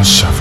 House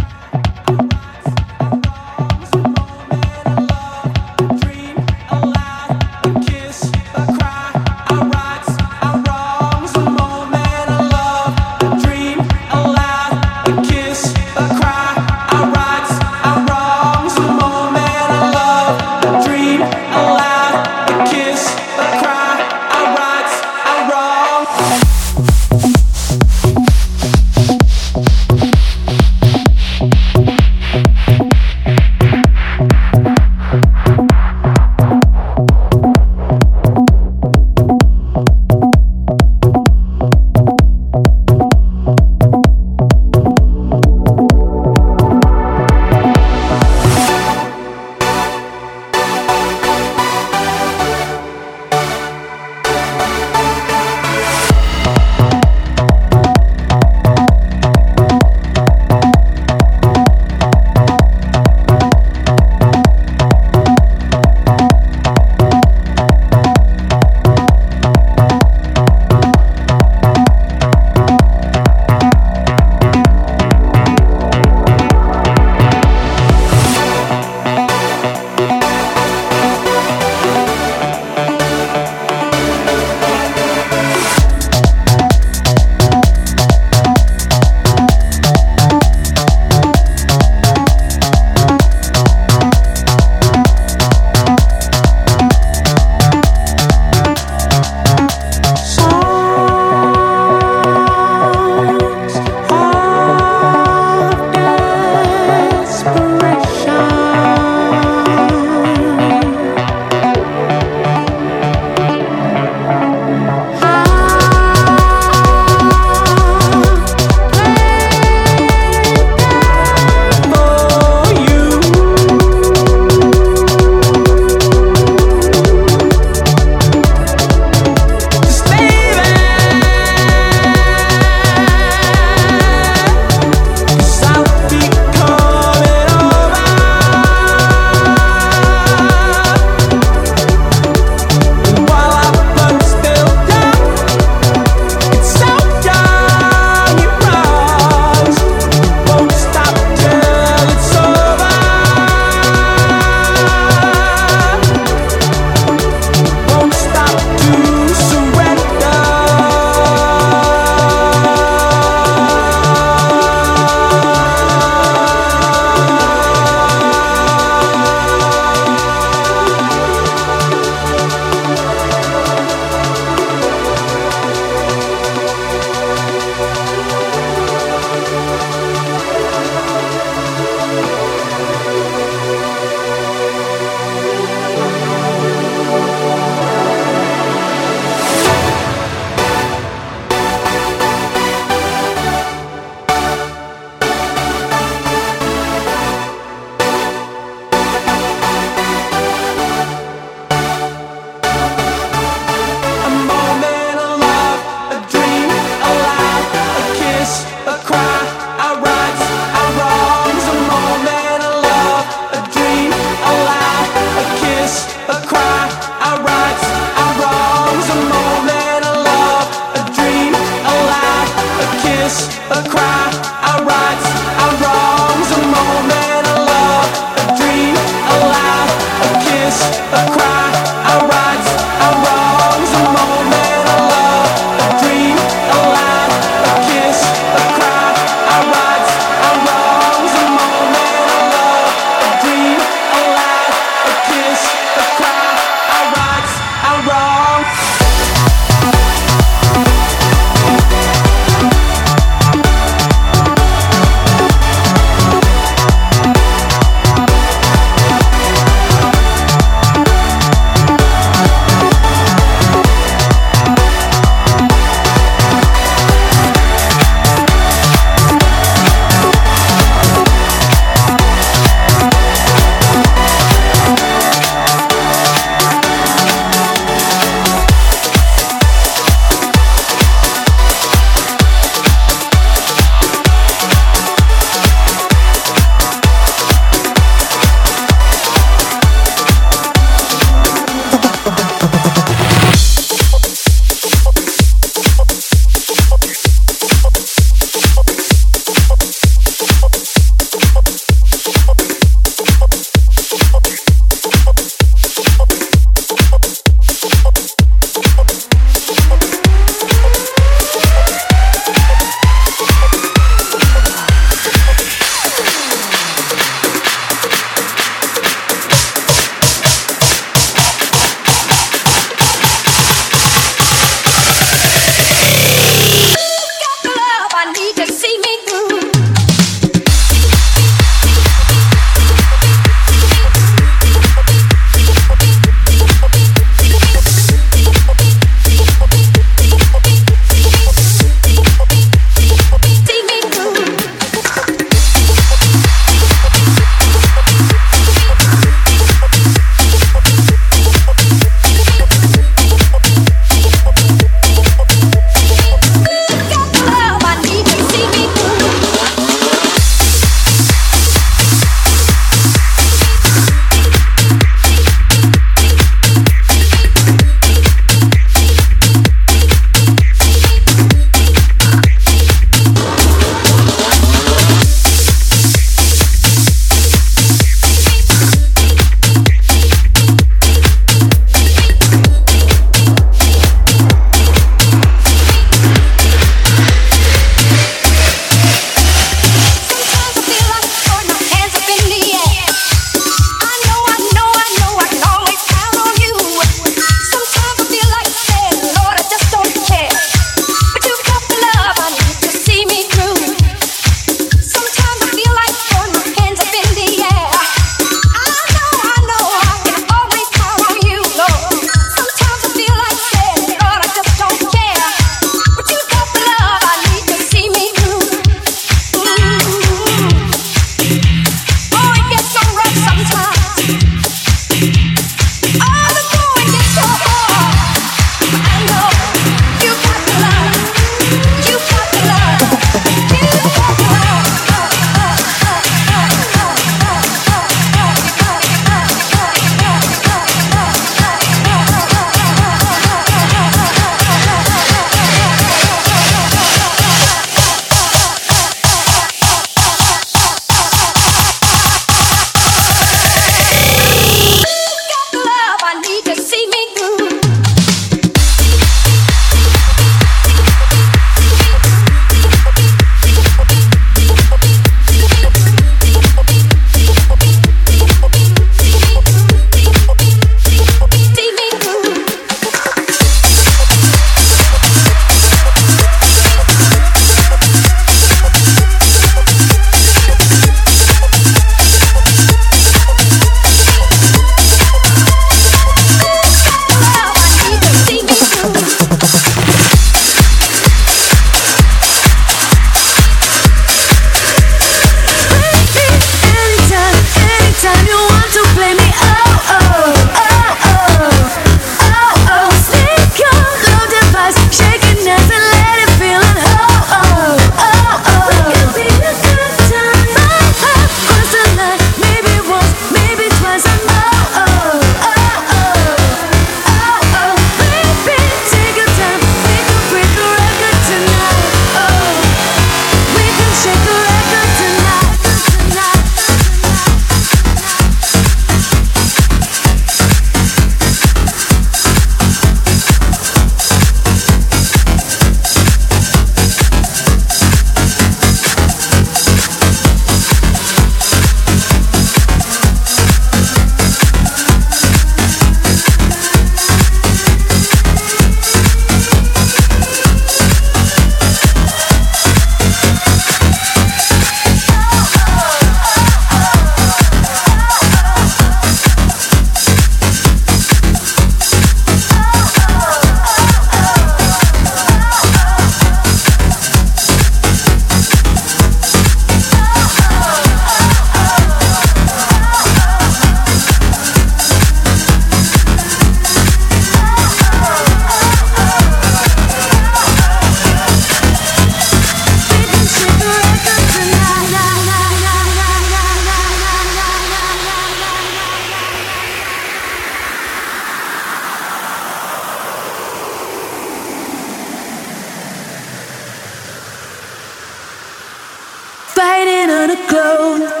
fighting on a glow.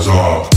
You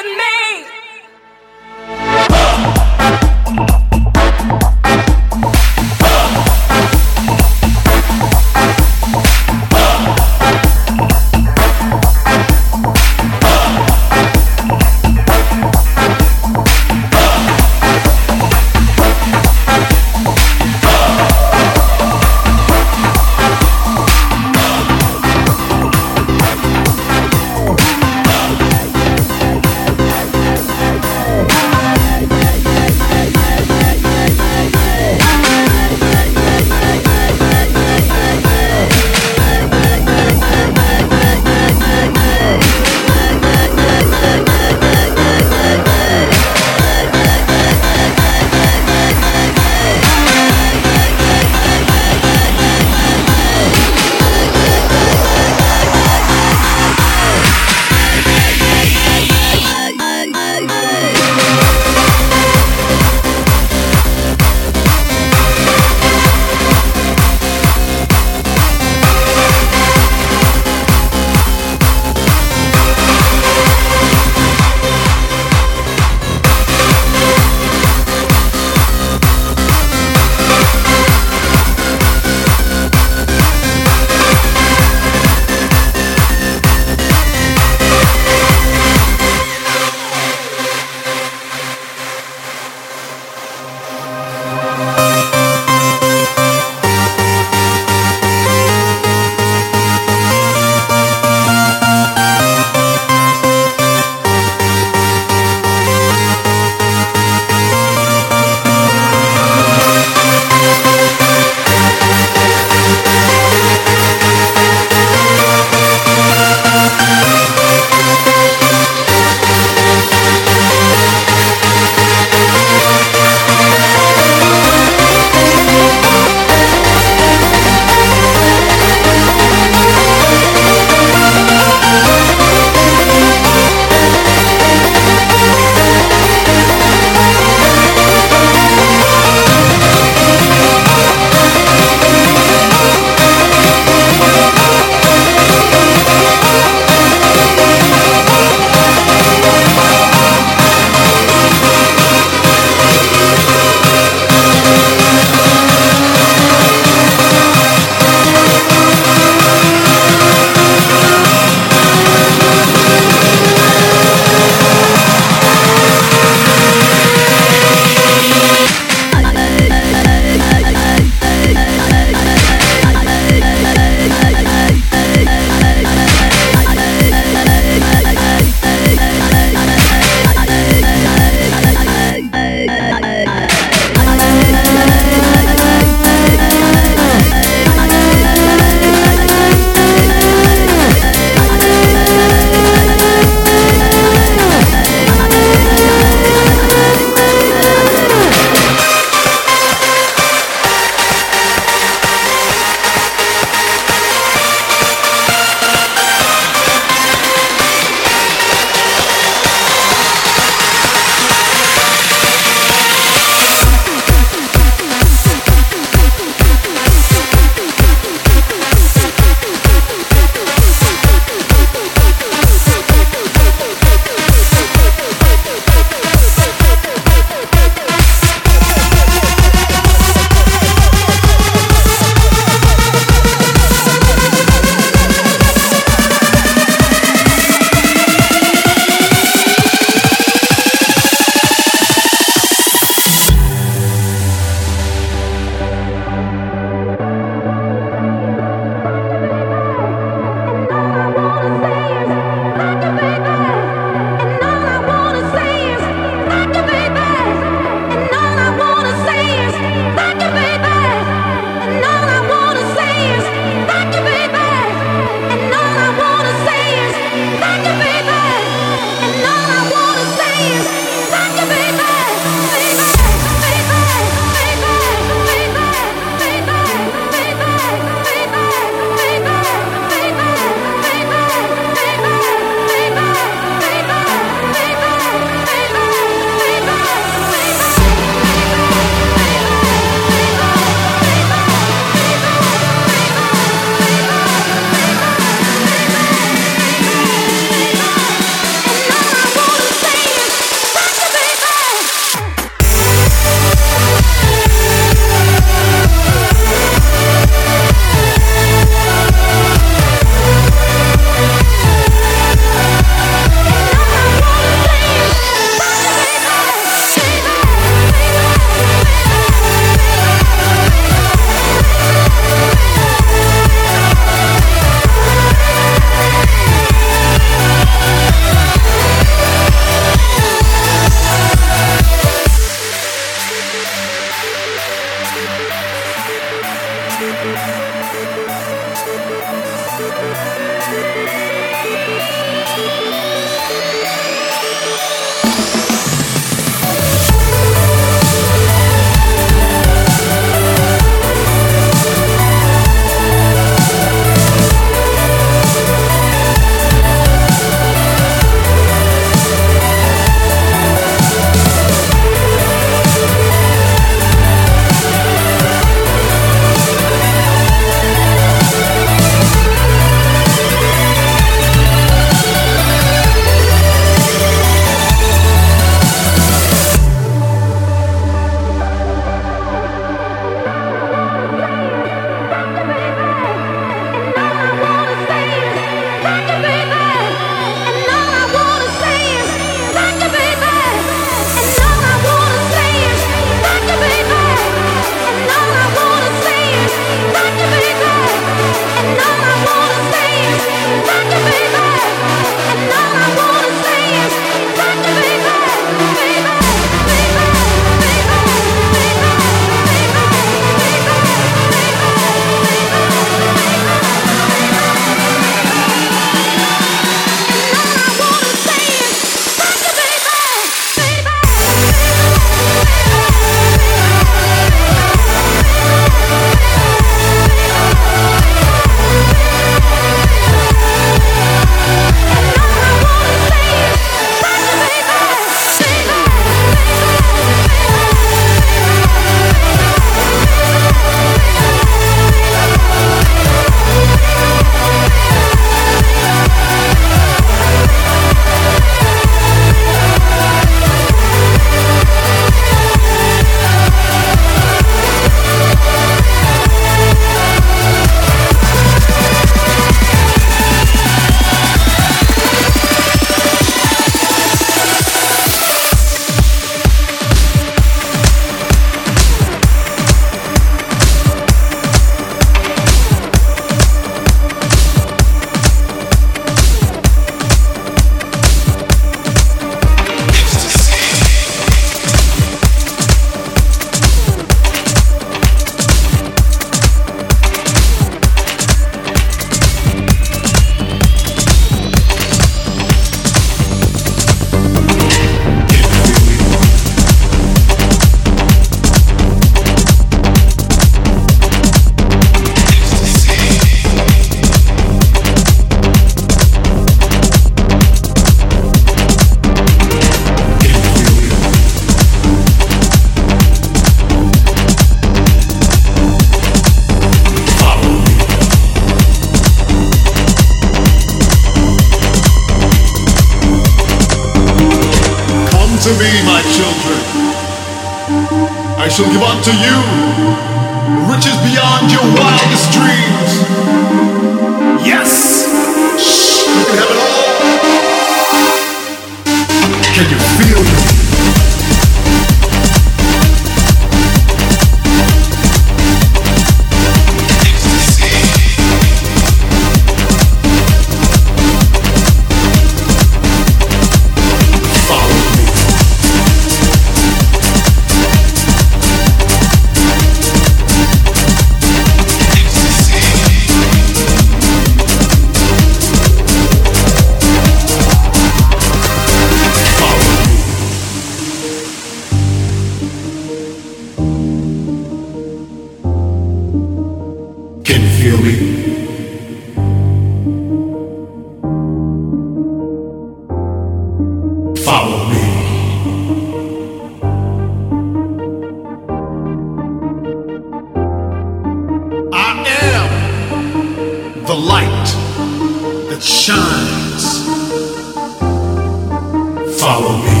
Follow me.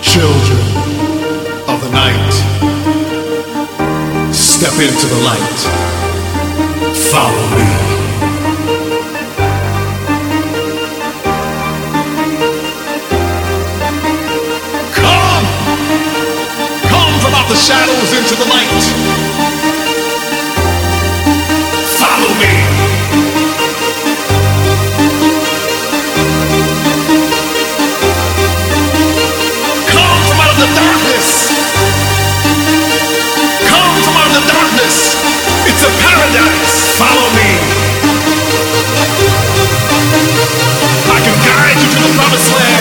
Children of the night, step into the light. Follow me. Come! Come from out the shadows into the light. promised land.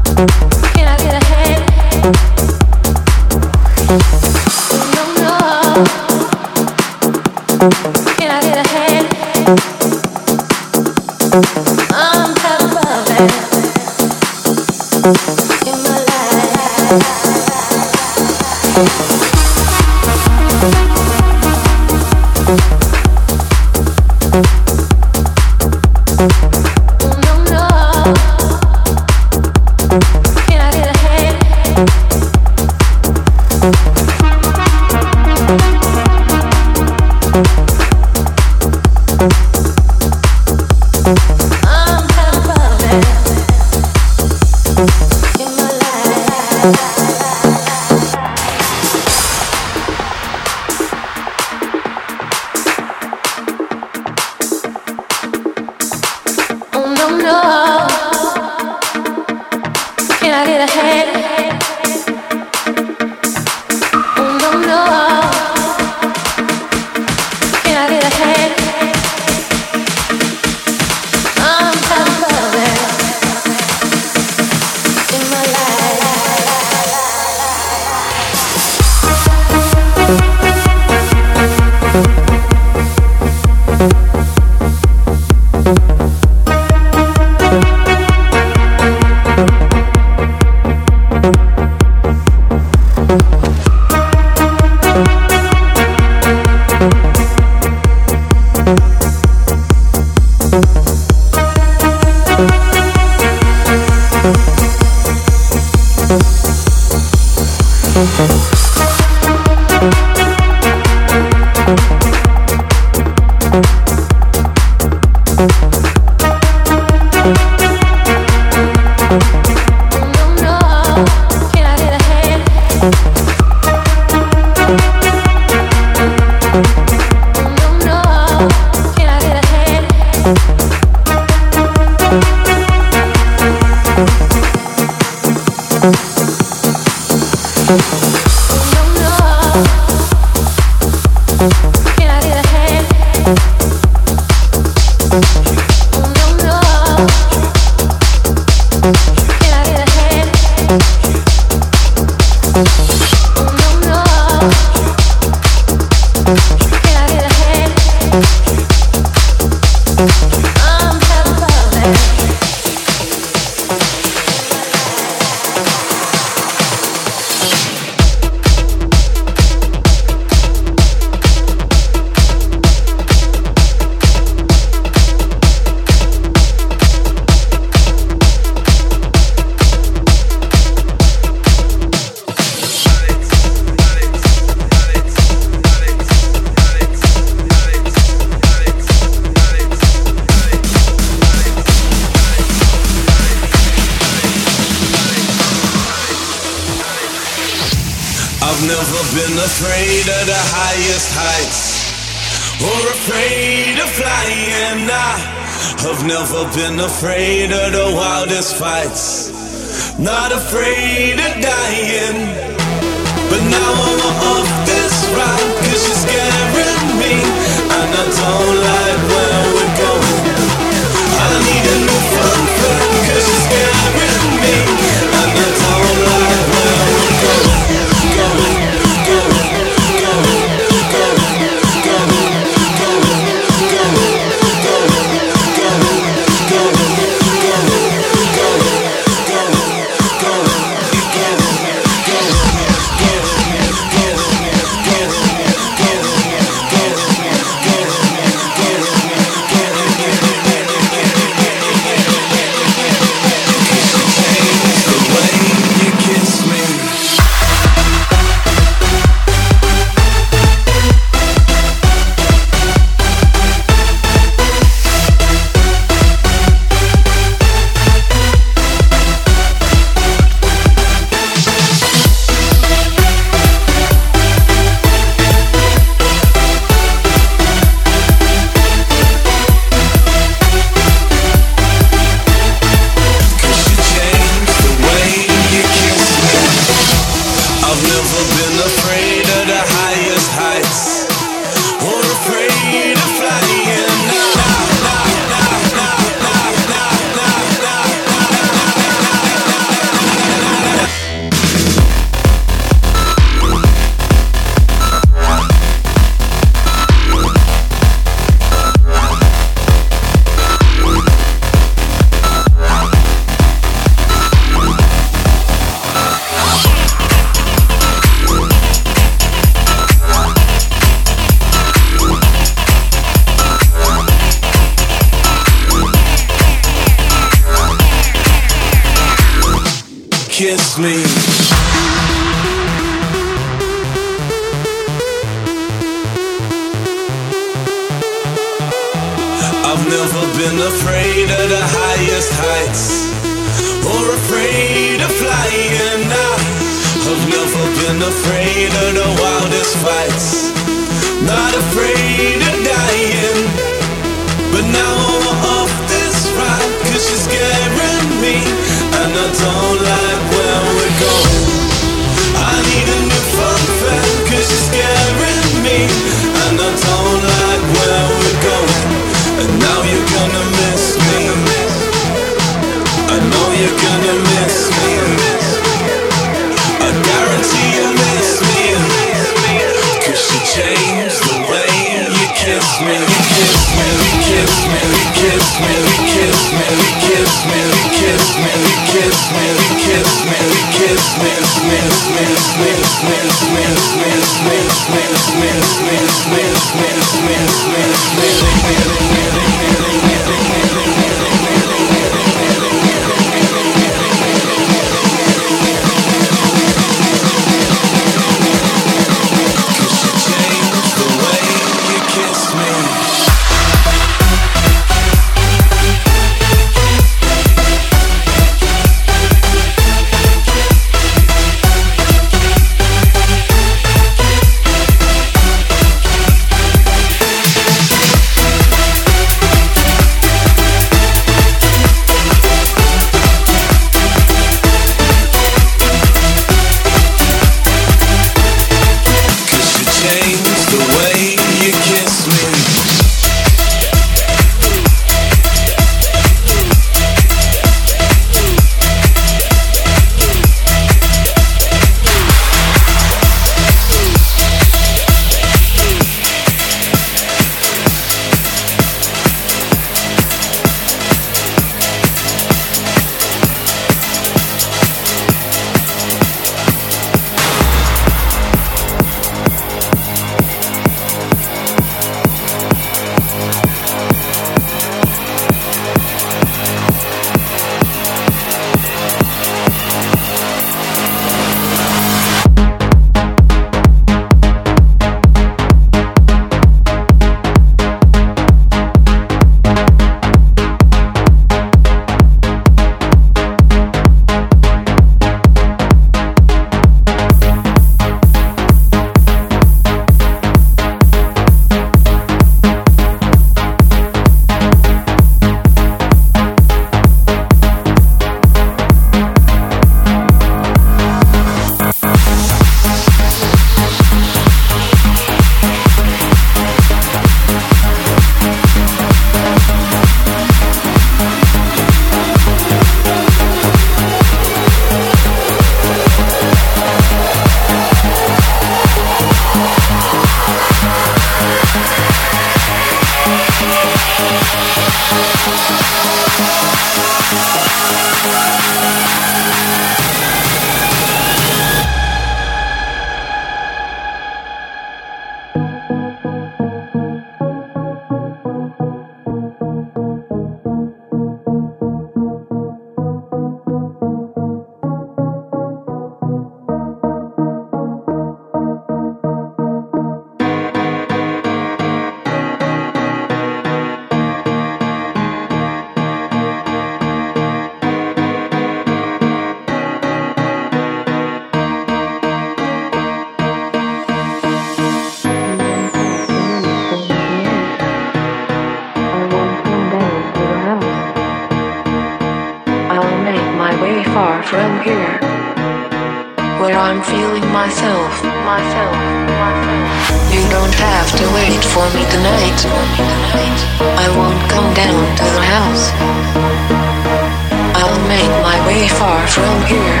way far from here.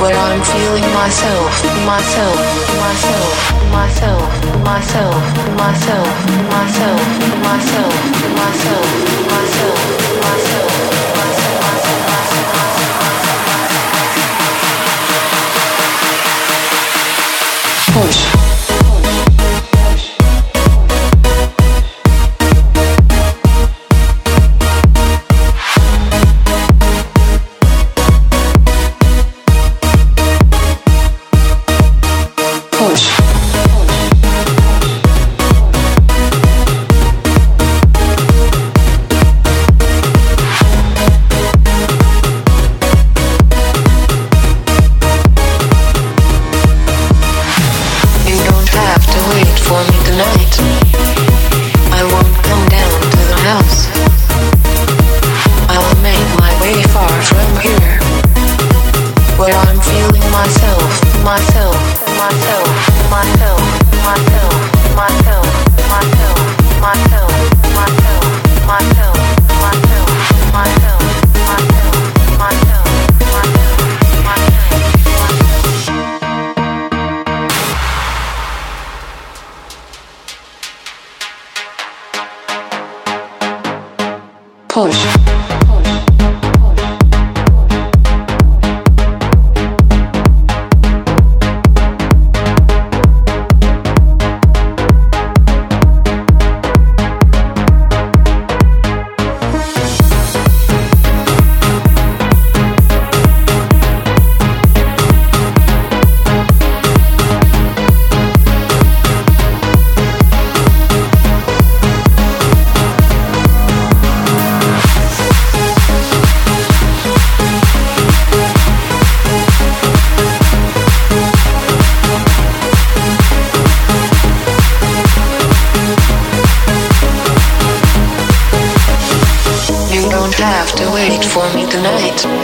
Where I'm feeling myself, myself, myself, myself, myself, myself, myself, myself, myself, myself, myself. Tonight.